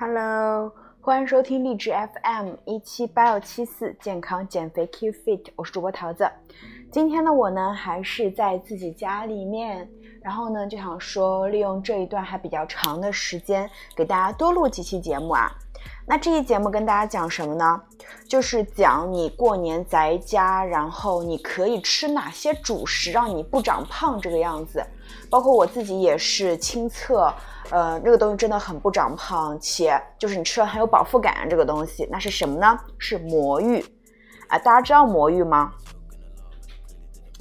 Hello，欢迎收听励志 FM 一七八幺七四健康减肥 Keep Fit，我是主播桃子。今天的我呢，还是在自己家里面，然后呢就想说，利用这一段还比较长的时间，给大家多录几期节目啊。那这期节目跟大家讲什么呢？就是讲你过年在家，然后你可以吃哪些主食，让你不长胖这个样子。包括我自己也是亲测。呃，这个东西真的很不长胖，且就是你吃了很有饱腹感。这个东西那是什么呢？是魔芋啊！大家知道魔芋吗？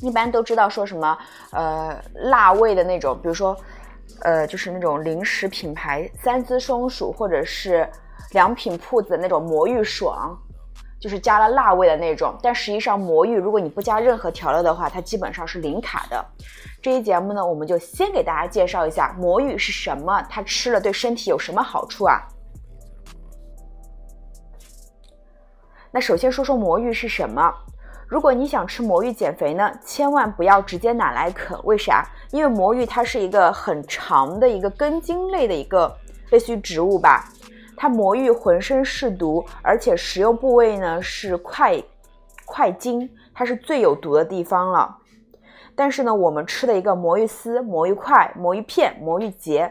一般都知道说什么呃辣味的那种，比如说呃就是那种零食品牌三只松鼠，或者是良品铺子的那种魔芋爽，就是加了辣味的那种。但实际上魔芋如果你不加任何调料的话，它基本上是零卡的。这一节目呢，我们就先给大家介绍一下魔芋是什么，它吃了对身体有什么好处啊？那首先说说魔芋是什么。如果你想吃魔芋减肥呢，千万不要直接拿来啃。为啥？因为魔芋它是一个很长的一个根茎类的一个类似于植物吧。它魔芋浑身是毒，而且食用部位呢是块块茎，它是最有毒的地方了。但是呢，我们吃的一个魔芋丝、魔芋块、魔芋片、魔芋结，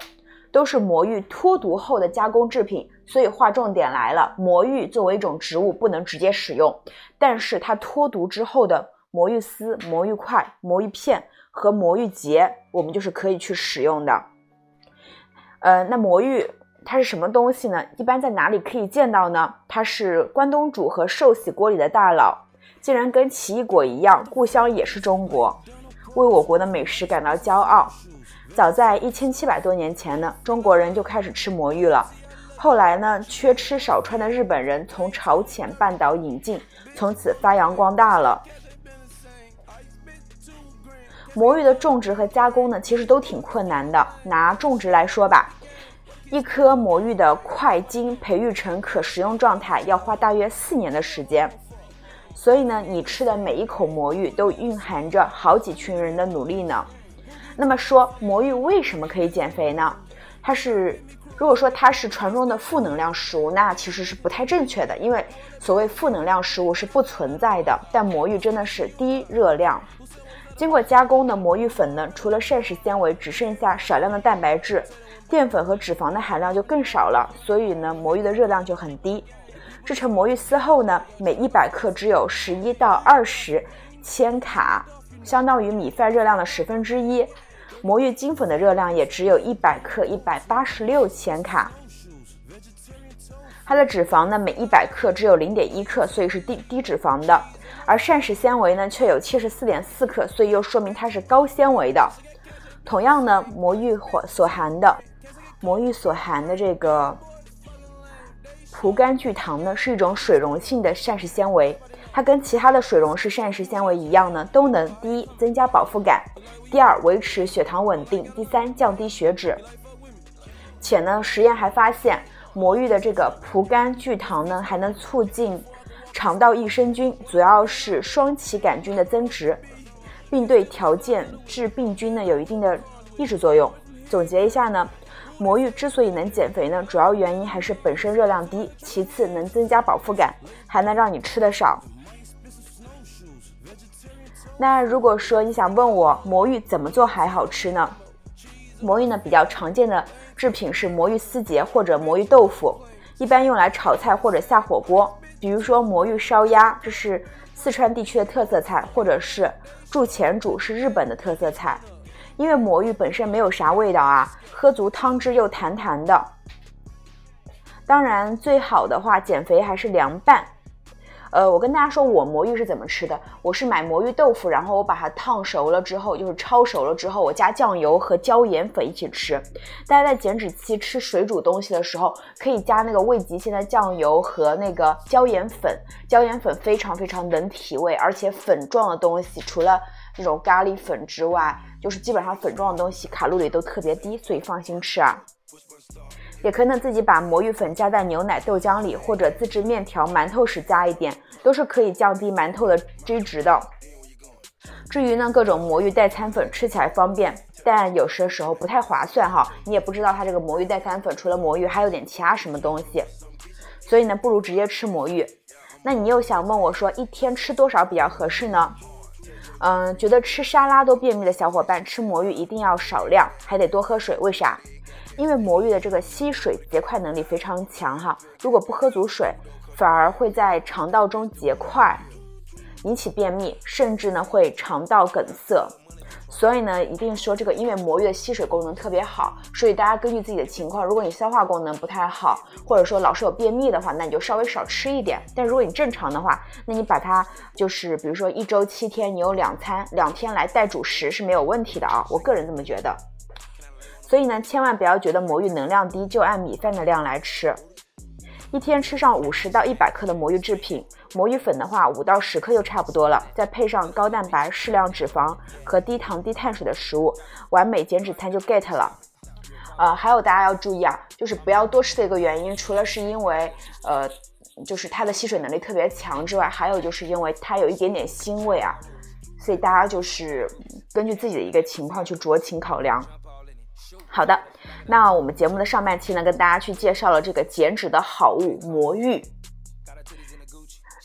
都是魔芋脱毒后的加工制品。所以划重点来了，魔芋作为一种植物不能直接使用，但是它脱毒之后的魔芋丝、魔芋块、魔芋片和魔芋结，我们就是可以去使用的。呃，那魔芋它是什么东西呢？一般在哪里可以见到呢？它是关东煮和寿喜锅里的大佬，竟然跟奇异果一样，故乡也是中国。为我国的美食感到骄傲。早在一千七百多年前呢，中国人就开始吃魔芋了。后来呢，缺吃少穿的日本人从朝鲜半岛引进，从此发扬光大了。魔芋的种植和加工呢，其实都挺困难的。拿种植来说吧，一颗魔芋的块茎培育成可食用状态，要花大约四年的时间。所以呢，你吃的每一口魔芋都蕴含着好几群人的努力呢。那么说，魔芋为什么可以减肥呢？它是，如果说它是传说中的负能量食物，那其实是不太正确的，因为所谓负能量食物是不存在的。但魔芋真的是低热量，经过加工的魔芋粉呢，除了膳食纤维，只剩下少量的蛋白质，淀粉和脂肪的含量就更少了，所以呢，魔芋的热量就很低。制成魔芋丝后呢，每一百克只有十一到二十千卡，相当于米饭热量的十分之一。魔芋精粉的热量也只有一百克一百八十六千卡。它的脂肪呢，每一百克只有零点一克，所以是低低脂肪的。而膳食纤维呢，却有七十四点四克，所以又说明它是高纤维的。同样呢，魔芋所含的魔芋所含的这个。葡甘聚糖呢是一种水溶性的膳食纤维，它跟其他的水溶式膳食纤维一样呢，都能第一增加饱腹感，第二维持血糖稳定，第三降低血脂。且呢，实验还发现，魔芋的这个葡甘聚糖呢，还能促进肠道益生菌，主要是双歧杆菌的增殖，并对条件致病菌呢有一定的抑制作用。总结一下呢。魔芋之所以能减肥呢，主要原因还是本身热量低，其次能增加饱腹感，还能让你吃的少。那如果说你想问我魔芋怎么做还好吃呢？魔芋呢比较常见的制品是魔芋丝结或者魔芋豆腐，一般用来炒菜或者下火锅。比如说魔芋烧鸭，这是四川地区的特色菜，或者是柱前煮是日本的特色菜。因为魔芋本身没有啥味道啊，喝足汤汁又弹弹的。当然，最好的话减肥还是凉拌。呃，我跟大家说，我魔芋是怎么吃的？我是买魔芋豆腐，然后我把它烫熟了之后，就是焯熟了之后，我加酱油和椒盐粉一起吃。大家在减脂期吃水煮东西的时候，可以加那个味极鲜的酱油和那个椒盐粉。椒盐粉非常非常能提味，而且粉状的东西除了这种咖喱粉之外，就是基本上粉状的东西卡路里都特别低，所以放心吃啊。也可以呢自己把魔芋粉加在牛奶、豆浆里，或者自制面条、馒头时加一点，都是可以降低馒头的脂质的。至于呢，各种魔芋代餐粉吃起来方便，但有些时候不太划算哈。你也不知道它这个魔芋代餐粉除了魔芋还有点其他什么东西，所以呢，不如直接吃魔芋。那你又想问我说，一天吃多少比较合适呢？嗯，觉得吃沙拉都便秘的小伙伴，吃魔芋一定要少量，还得多喝水。为啥？因为魔芋的这个吸水结块能力非常强哈。如果不喝足水，反而会在肠道中结块，引起便秘，甚至呢会肠道梗塞。所以呢，一定说这个，因为魔芋的吸水功能特别好，所以大家根据自己的情况，如果你消化功能不太好，或者说老是有便秘的话，那你就稍微少吃一点。但如果你正常的话，那你把它就是比如说一周七天，你有两餐，两天来带主食是没有问题的啊，我个人这么觉得。所以呢，千万不要觉得魔芋能量低，就按米饭的量来吃。一天吃上五十到一百克的魔芋制品，魔芋粉的话五到十克就差不多了，再配上高蛋白、适量脂肪和低糖低碳水的食物，完美减脂餐就 get 了。呃，还有大家要注意啊，就是不要多吃的一个原因，除了是因为呃，就是它的吸水能力特别强之外，还有就是因为它有一点点腥味啊，所以大家就是根据自己的一个情况去酌情考量。好的，那我们节目的上半期呢，跟大家去介绍了这个减脂的好物魔芋。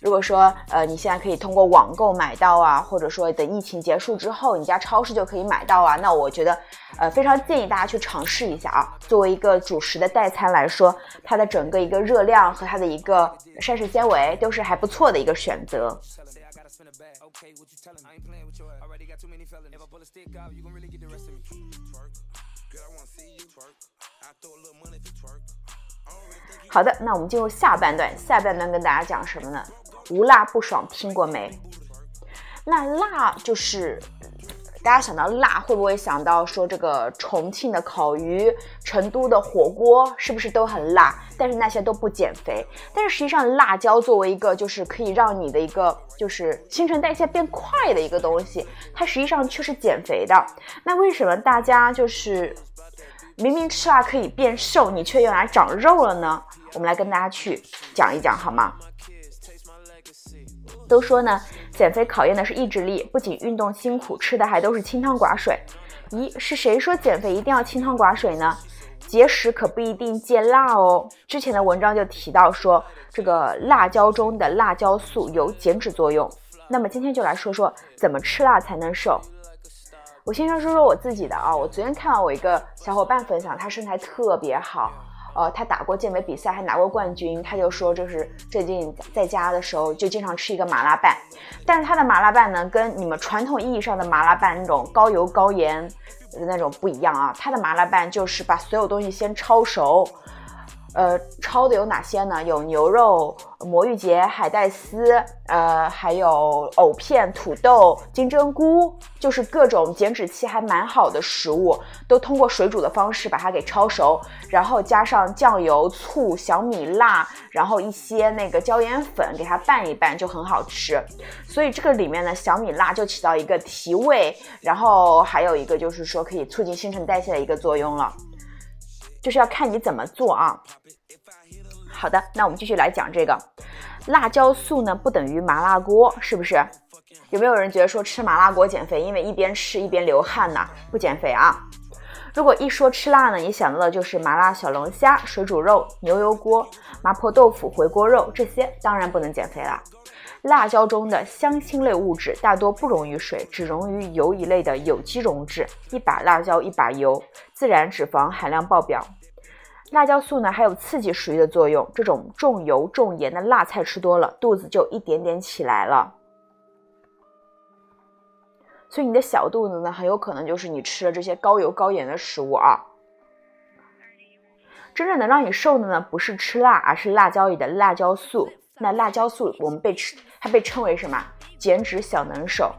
如果说呃你现在可以通过网购买到啊，或者说等疫情结束之后，你家超市就可以买到啊，那我觉得呃非常建议大家去尝试一下啊。作为一个主食的代餐来说，它的整个一个热量和它的一个膳食纤维都是还不错的一个选择。好的，那我们进入下半段。下半段跟大家讲什么呢？无辣不爽，听过没？那辣就是大家想到辣，会不会想到说这个重庆的烤鱼、成都的火锅，是不是都很辣？但是那些都不减肥。但是实际上，辣椒作为一个就是可以让你的一个就是新陈代谢变快的一个东西，它实际上却是减肥的。那为什么大家就是明明吃辣可以变瘦，你却用来长肉了呢？我们来跟大家去讲一讲好吗？都说呢，减肥考验的是意志力，不仅运动辛苦，吃的还都是清汤寡水。咦，是谁说减肥一定要清汤寡水呢？节食可不一定戒辣哦。之前的文章就提到说，这个辣椒中的辣椒素有减脂作用。那么今天就来说说怎么吃辣才能瘦。我先说说我自己的啊，我昨天看到我一个小伙伴分享，他身材特别好。呃，他打过健美比赛，还拿过冠军。他就说，就是最近在家的时候就经常吃一个麻辣拌，但是他的麻辣拌呢，跟你们传统意义上的麻辣拌那种高油高盐的那种不一样啊。他的麻辣拌就是把所有东西先焯熟。呃，焯的有哪些呢？有牛肉、魔芋结、海带丝，呃，还有藕片、土豆、金针菇，就是各种减脂期还蛮好的食物，都通过水煮的方式把它给焯熟，然后加上酱油、醋、小米辣，然后一些那个椒盐粉给它拌一拌，就很好吃。所以这个里面呢，小米辣就起到一个提味，然后还有一个就是说可以促进新陈代谢的一个作用了。就是要看你怎么做啊。好的，那我们继续来讲这个辣椒素呢，不等于麻辣锅，是不是？有没有人觉得说吃麻辣锅减肥？因为一边吃一边流汗呢，不减肥啊？如果一说吃辣呢，你想到的就是麻辣小龙虾、水煮肉、牛油锅、麻婆豆腐、回锅肉这些，当然不能减肥了。辣椒中的香辛类物质大多不溶于水，只溶于油一类的有机溶质。一把辣椒一把油，自然脂肪含量爆表。辣椒素呢还有刺激食欲的作用。这种重油重盐的辣菜吃多了，肚子就一点点起来了。所以你的小肚子呢，很有可能就是你吃了这些高油高盐的食物啊。真正能让你瘦的呢，不是吃辣，而是辣椒里的辣椒素。那辣椒素我们被吃，它被称为什么？减脂小能手。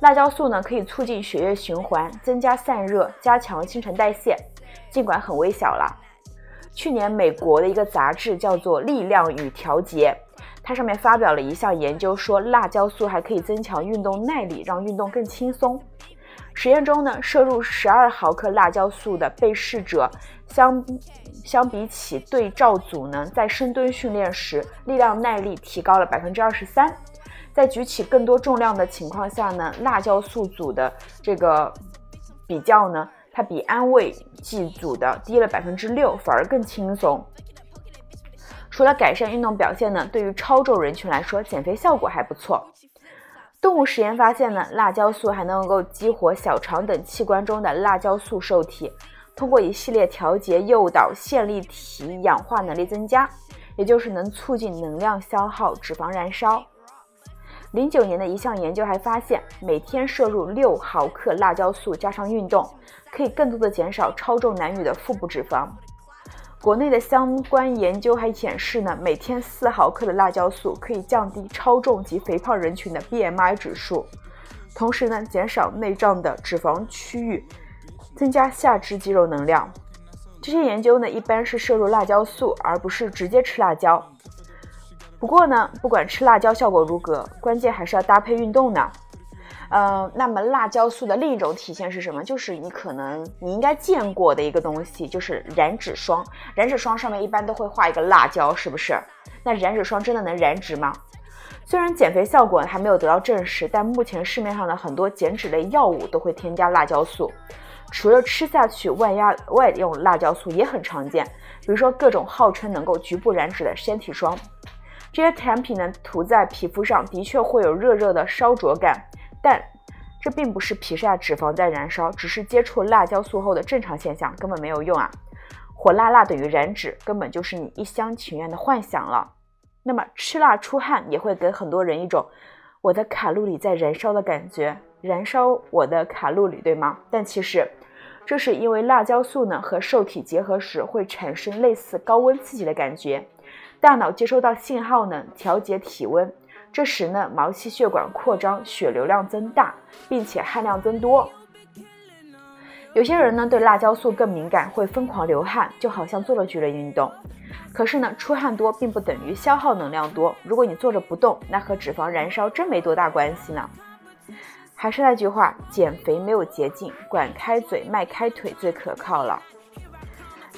辣椒素呢，可以促进血液循环，增加散热，加强新陈代谢。尽管很微小了。去年美国的一个杂志叫做《力量与调节》，它上面发表了一项研究，说辣椒素还可以增强运动耐力，让运动更轻松。实验中呢，摄入十二毫克辣椒素的被试者，相相比起对照组呢，在深蹲训练时，力量耐力提高了百分之二十三。在举起更多重量的情况下呢，辣椒素组的这个比较呢，它比安慰剂组的低了百分之六，反而更轻松。除了改善运动表现呢，对于超重人群来说，减肥效果还不错。动物实验发现呢，辣椒素还能够激活小肠等器官中的辣椒素受体，通过一系列调节，诱导线粒体氧化能力增加，也就是能促进能量消耗、脂肪燃烧。零九年的一项研究还发现，每天摄入六毫克辣椒素加上运动，可以更多的减少超重男女的腹部脂肪。国内的相关研究还显示呢，每天四毫克的辣椒素可以降低超重及肥胖人群的 BMI 指数，同时呢，减少内脏的脂肪区域，增加下肢肌肉能量。这些研究呢，一般是摄入辣椒素，而不是直接吃辣椒。不过呢，不管吃辣椒效果如何，关键还是要搭配运动呢。呃，那么辣椒素的另一种体现是什么？就是你可能你应该见过的一个东西，就是燃脂霜。燃脂霜上面一般都会画一个辣椒，是不是？那燃脂霜真的能燃脂吗？虽然减肥效果还没有得到证实，但目前市面上的很多减脂类药物都会添加辣椒素。除了吃下去外压外用辣椒素也很常见，比如说各种号称能够局部燃脂的身体霜，这些产品呢涂在皮肤上的确会有热热的烧灼感。但这并不是皮下脂肪在燃烧，只是接触辣椒素后的正常现象，根本没有用啊！火辣辣等于燃脂，根本就是你一厢情愿的幻想了。那么吃辣出汗也会给很多人一种我的卡路里在燃烧的感觉，燃烧我的卡路里，对吗？但其实这是因为辣椒素呢和受体结合时会产生类似高温刺激的感觉，大脑接收到信号呢调节体温。这时呢，毛细血管扩张，血流量增大，并且汗量增多。有些人呢对辣椒素更敏感，会疯狂流汗，就好像做了剧烈运动。可是呢，出汗多并不等于消耗能量多。如果你坐着不动，那和脂肪燃烧真没多大关系呢。还是那句话，减肥没有捷径，管开嘴，迈开腿最可靠了。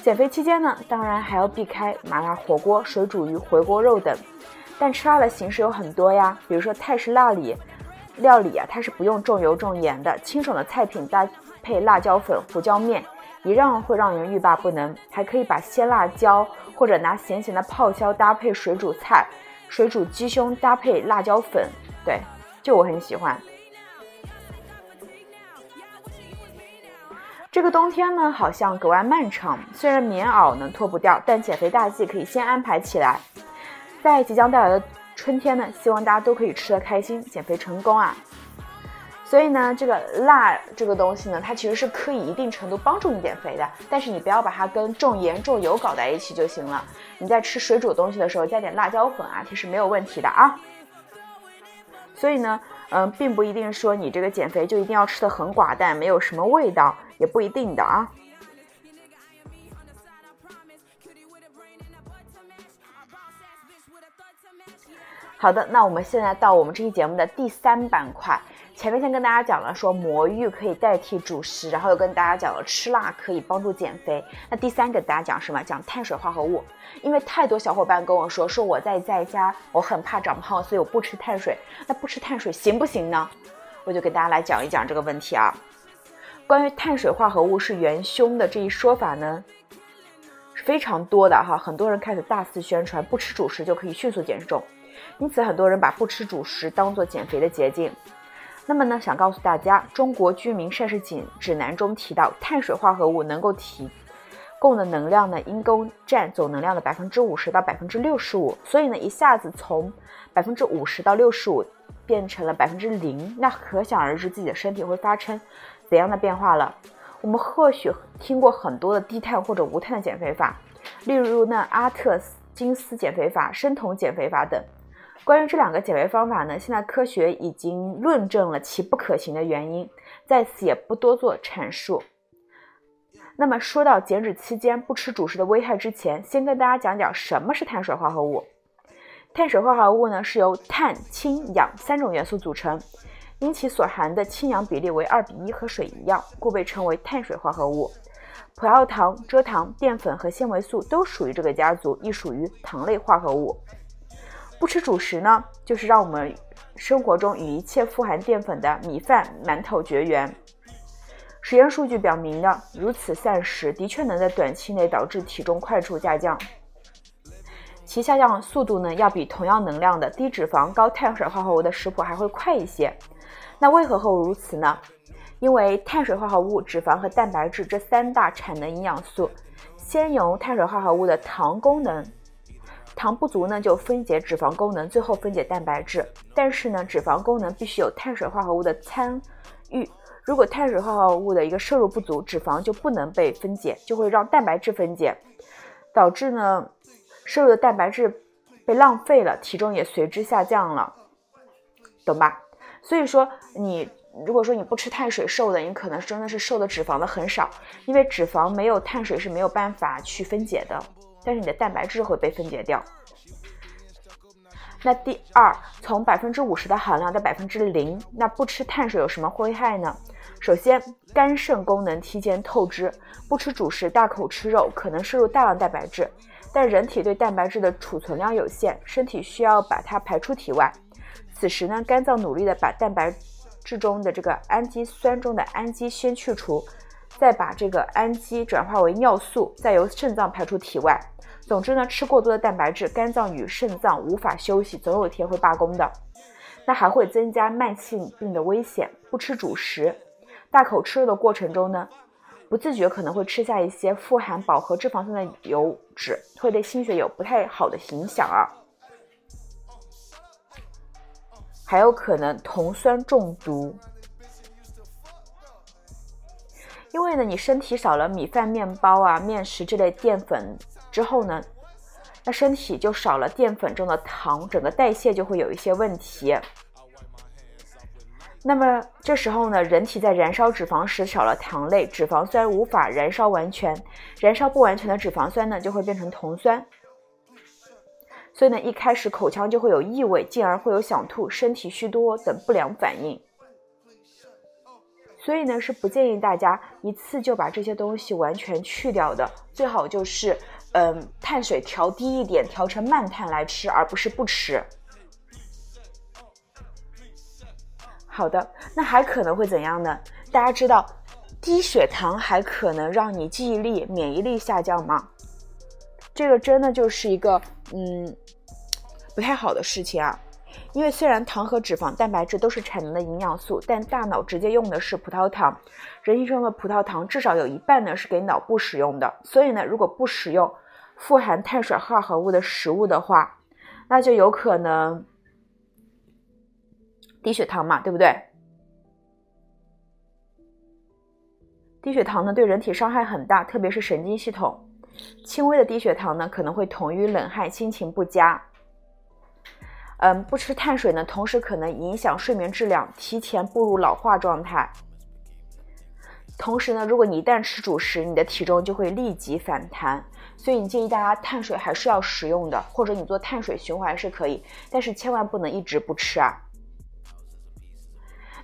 减肥期间呢，当然还要避开麻辣火锅、水煮鱼、回锅肉等。但吃辣的形式有很多呀，比如说泰式辣里料理啊，它是不用重油重盐的，清爽的菜品搭配辣椒粉、胡椒面，一样会让人欲罢不能。还可以把鲜辣椒或者拿咸咸的泡椒搭配水煮菜，水煮鸡胸搭配辣椒粉，对，就我很喜欢。这个冬天呢，好像格外漫长，虽然棉袄呢脱不掉，但减肥大计可以先安排起来。在即将到来的春天呢，希望大家都可以吃得开心，减肥成功啊！所以呢，这个辣这个东西呢，它其实是可以一定程度帮助你减肥的，但是你不要把它跟重盐重油搞在一起就行了。你在吃水煮东西的时候加点辣椒粉啊，其实没有问题的啊。所以呢，嗯，并不一定说你这个减肥就一定要吃的很寡淡，没有什么味道，也不一定的啊。好的，那我们现在到我们这期节目的第三板块。前面先跟大家讲了说魔芋可以代替主食，然后又跟大家讲了吃辣可以帮助减肥。那第三个大家讲什么？讲碳水化合物。因为太多小伙伴跟我说，说我在在家我很怕长胖，所以我不吃碳水。那不吃碳水行不行呢？我就给大家来讲一讲这个问题啊。关于碳水化合物是元凶的这一说法呢，是非常多的哈。很多人开始大肆宣传，不吃主食就可以迅速减重。因此，很多人把不吃主食当做减肥的捷径。那么呢，想告诉大家，中国居民膳食锦指南中提到，碳水化合物能够提供的能量呢，应够占总能量的百分之五十到百分之六十五。所以呢，一下子从百分之五十到六十五变成了百分之零，那可想而知自己的身体会发生怎样的变化了。我们或许听过很多的低碳或者无碳的减肥法，例如呢，阿特金斯减肥法、生酮减肥法等。关于这两个减肥方法呢，现在科学已经论证了其不可行的原因，在此也不多做阐述。那么说到减脂期间不吃主食的危害之前，先跟大家讲讲什么是碳水化合物。碳水化合物呢是由碳、氢、氧三种元素组成，因其所含的氢氧比例为二比一，和水一样，故被称为碳水化合物。葡萄糖、蔗糖、淀粉和纤维素都属于这个家族，亦属于糖类化合物。不吃主食呢，就是让我们生活中与一切富含淀粉的米饭、馒头绝缘。实验数据表明呢，如此膳食的确能在短期内导致体重快速下降，其下降速度呢，要比同样能量的低脂肪高碳水化合物的食谱还会快一些。那为何会如此呢？因为碳水化合物、脂肪和蛋白质这三大产能营养素，先由碳水化合物的糖功能，糖不足呢就分解脂肪功能，最后分解蛋白质。但是呢，脂肪功能必须有碳水化合物的参与。如果碳水化合物的一个摄入不足，脂肪就不能被分解，就会让蛋白质分解，导致呢摄入的蛋白质被浪费了，体重也随之下降了，懂吧？所以说，你如果说你不吃碳水瘦的，你可能真的是瘦的脂肪的很少，因为脂肪没有碳水是没有办法去分解的，但是你的蛋白质会被分解掉。那第二，从百分之五十的含量到百分之零，那不吃碳水有什么危害呢？首先，肝肾功能提前透支，不吃主食，大口吃肉，可能摄入大量蛋白质，但人体对蛋白质的储存量有限，身体需要把它排出体外。此时呢，肝脏努力的把蛋白质中的这个氨基酸中的氨基先去除，再把这个氨基转化为尿素，再由肾脏排出体外。总之呢，吃过多的蛋白质，肝脏与肾脏无法休息，总有一天会罢工的。那还会增加慢性病的危险。不吃主食。大口吃肉的过程中呢，不自觉可能会吃下一些富含饱和脂肪酸的油脂，会对心血有不太好的影响啊，还有可能酮酸中毒。因为呢，你身体少了米饭、面包啊、面食这类淀粉之后呢，那身体就少了淀粉中的糖，整个代谢就会有一些问题。那么这时候呢，人体在燃烧脂肪时少了糖类，脂肪酸无法燃烧完全，燃烧不完全的脂肪酸呢就会变成酮酸，所以呢一开始口腔就会有异味，进而会有想吐、身体虚脱等不良反应。所以呢是不建议大家一次就把这些东西完全去掉的，最好就是嗯碳水调低一点，调成慢碳来吃，而不是不吃。好的，那还可能会怎样呢？大家知道，低血糖还可能让你记忆力、免疫力下降吗？这个真的就是一个嗯不太好的事情啊。因为虽然糖和脂肪、蛋白质都是产能的营养素，但大脑直接用的是葡萄糖，人体中的葡萄糖至少有一半呢是给脑部使用的。所以呢，如果不使用富含碳水化合物的食物的话，那就有可能。低血糖嘛，对不对？低血糖呢，对人体伤害很大，特别是神经系统。轻微的低血糖呢，可能会头晕、冷汗、心情不佳。嗯，不吃碳水呢，同时可能影响睡眠质量，提前步入老化状态。同时呢，如果你一旦吃主食，你的体重就会立即反弹。所以，你建议大家碳水还是要食用的，或者你做碳水循环是可以，但是千万不能一直不吃啊。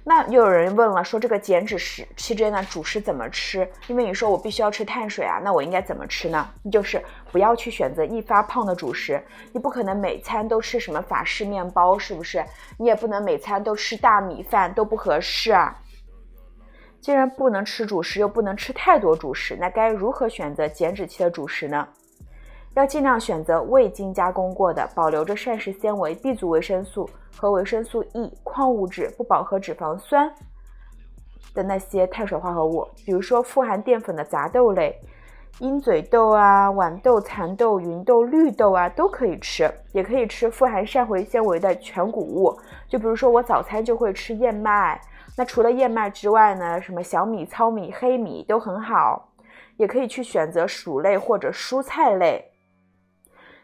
那又有人问了，说这个减脂时期间呢，主食怎么吃？因为你说我必须要吃碳水啊，那我应该怎么吃呢？就是不要去选择易发胖的主食，你不可能每餐都吃什么法式面包，是不是？你也不能每餐都吃大米饭，都不合适啊。既然不能吃主食，又不能吃太多主食，那该如何选择减脂期的主食呢？要尽量选择未经加工过的，保留着膳食纤维、B 族维生素和维生素 E、矿物质、不饱和脂肪酸的那些碳水化合物，比如说富含淀粉的杂豆类，鹰嘴豆啊、豌豆、蚕豆、芸豆、绿豆啊都可以吃，也可以吃富含膳食纤维的全谷物，就比如说我早餐就会吃燕麦，那除了燕麦之外呢，什么小米、糙米、黑米都很好，也可以去选择薯类或者蔬菜类。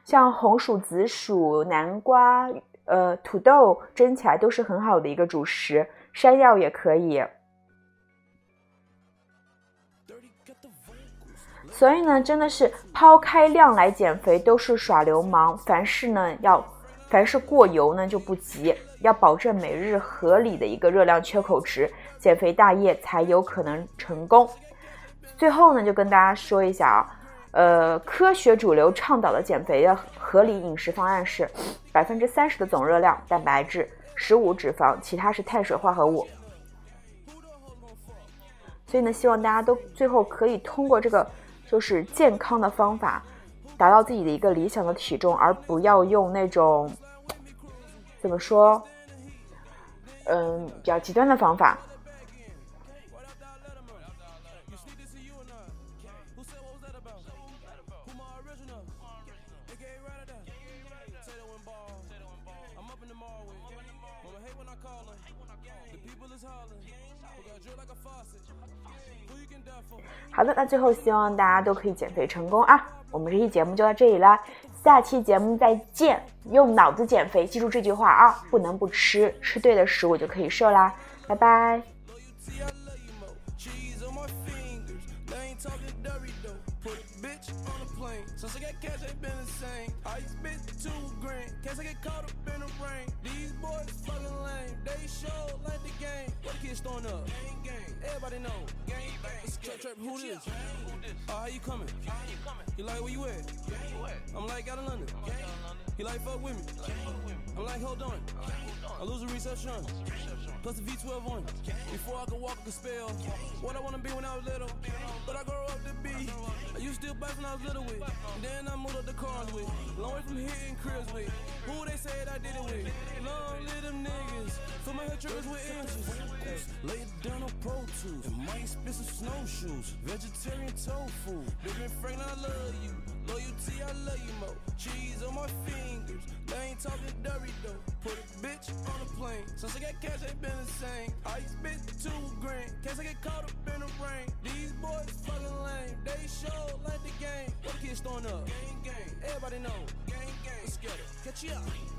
像红薯、紫薯、南瓜、呃土豆蒸起来都是很好的一个主食，山药也可以。所以呢，真的是抛开量来减肥都是耍流氓。凡事呢要，凡是过油呢就不急，要保证每日合理的一个热量缺口值，减肥大业才有可能成功。最后呢，就跟大家说一下啊。呃，科学主流倡导的减肥的合理饮食方案是百分之三十的总热量蛋白质，十五脂肪，其他是碳水化合物。所以呢，希望大家都最后可以通过这个就是健康的方法，达到自己的一个理想的体重，而不要用那种怎么说，嗯，比较极端的方法。好的，那最后希望大家都可以减肥成功啊！我们这期节目就到这里啦，下期节目再见。用脑子减肥，记住这句话啊，不能不吃，吃对的食物就可以瘦啦，拜拜。Put a bitch on a plane. Since I got cash, ain't been the same. I spent two grand. Guess I get caught up in the rain. These boys fucking lame. They show like the game. What the kids throwing up? Gang, gang. Everybody know. Gang, bang. Trap, trap, who this? Oh, how you coming? How you coming? You like where you at? I'm like out of London. Gang. You like fuck with me? I'm like hold on. I lose a reception. Plus the V12 on. Before I could walk, I spell. What I wanna be when I was little. But I grow up to be. I used to still back when I was little with. Then I moved up the cars with. Long way from hitting cribs with. Who they said I did it with? Long live them niggas. Fill my head triggers with inches. Lay down on Pro Tools. And my expensive snowshoes. Vegetarian tofu. Baby Frank, I love you. Loyalty, I love you more. Cheese on my fingers. They ain't talking dirty though. Put a bitch on a plane. Since I got cash, ain't been the same. I spent two grand. Case I get caught up in the rain. These boys fucking lame. They show like the game. What the kids throwing up? Gang, gang. Everybody know. Gang, gang. Let's get it. Catch you up.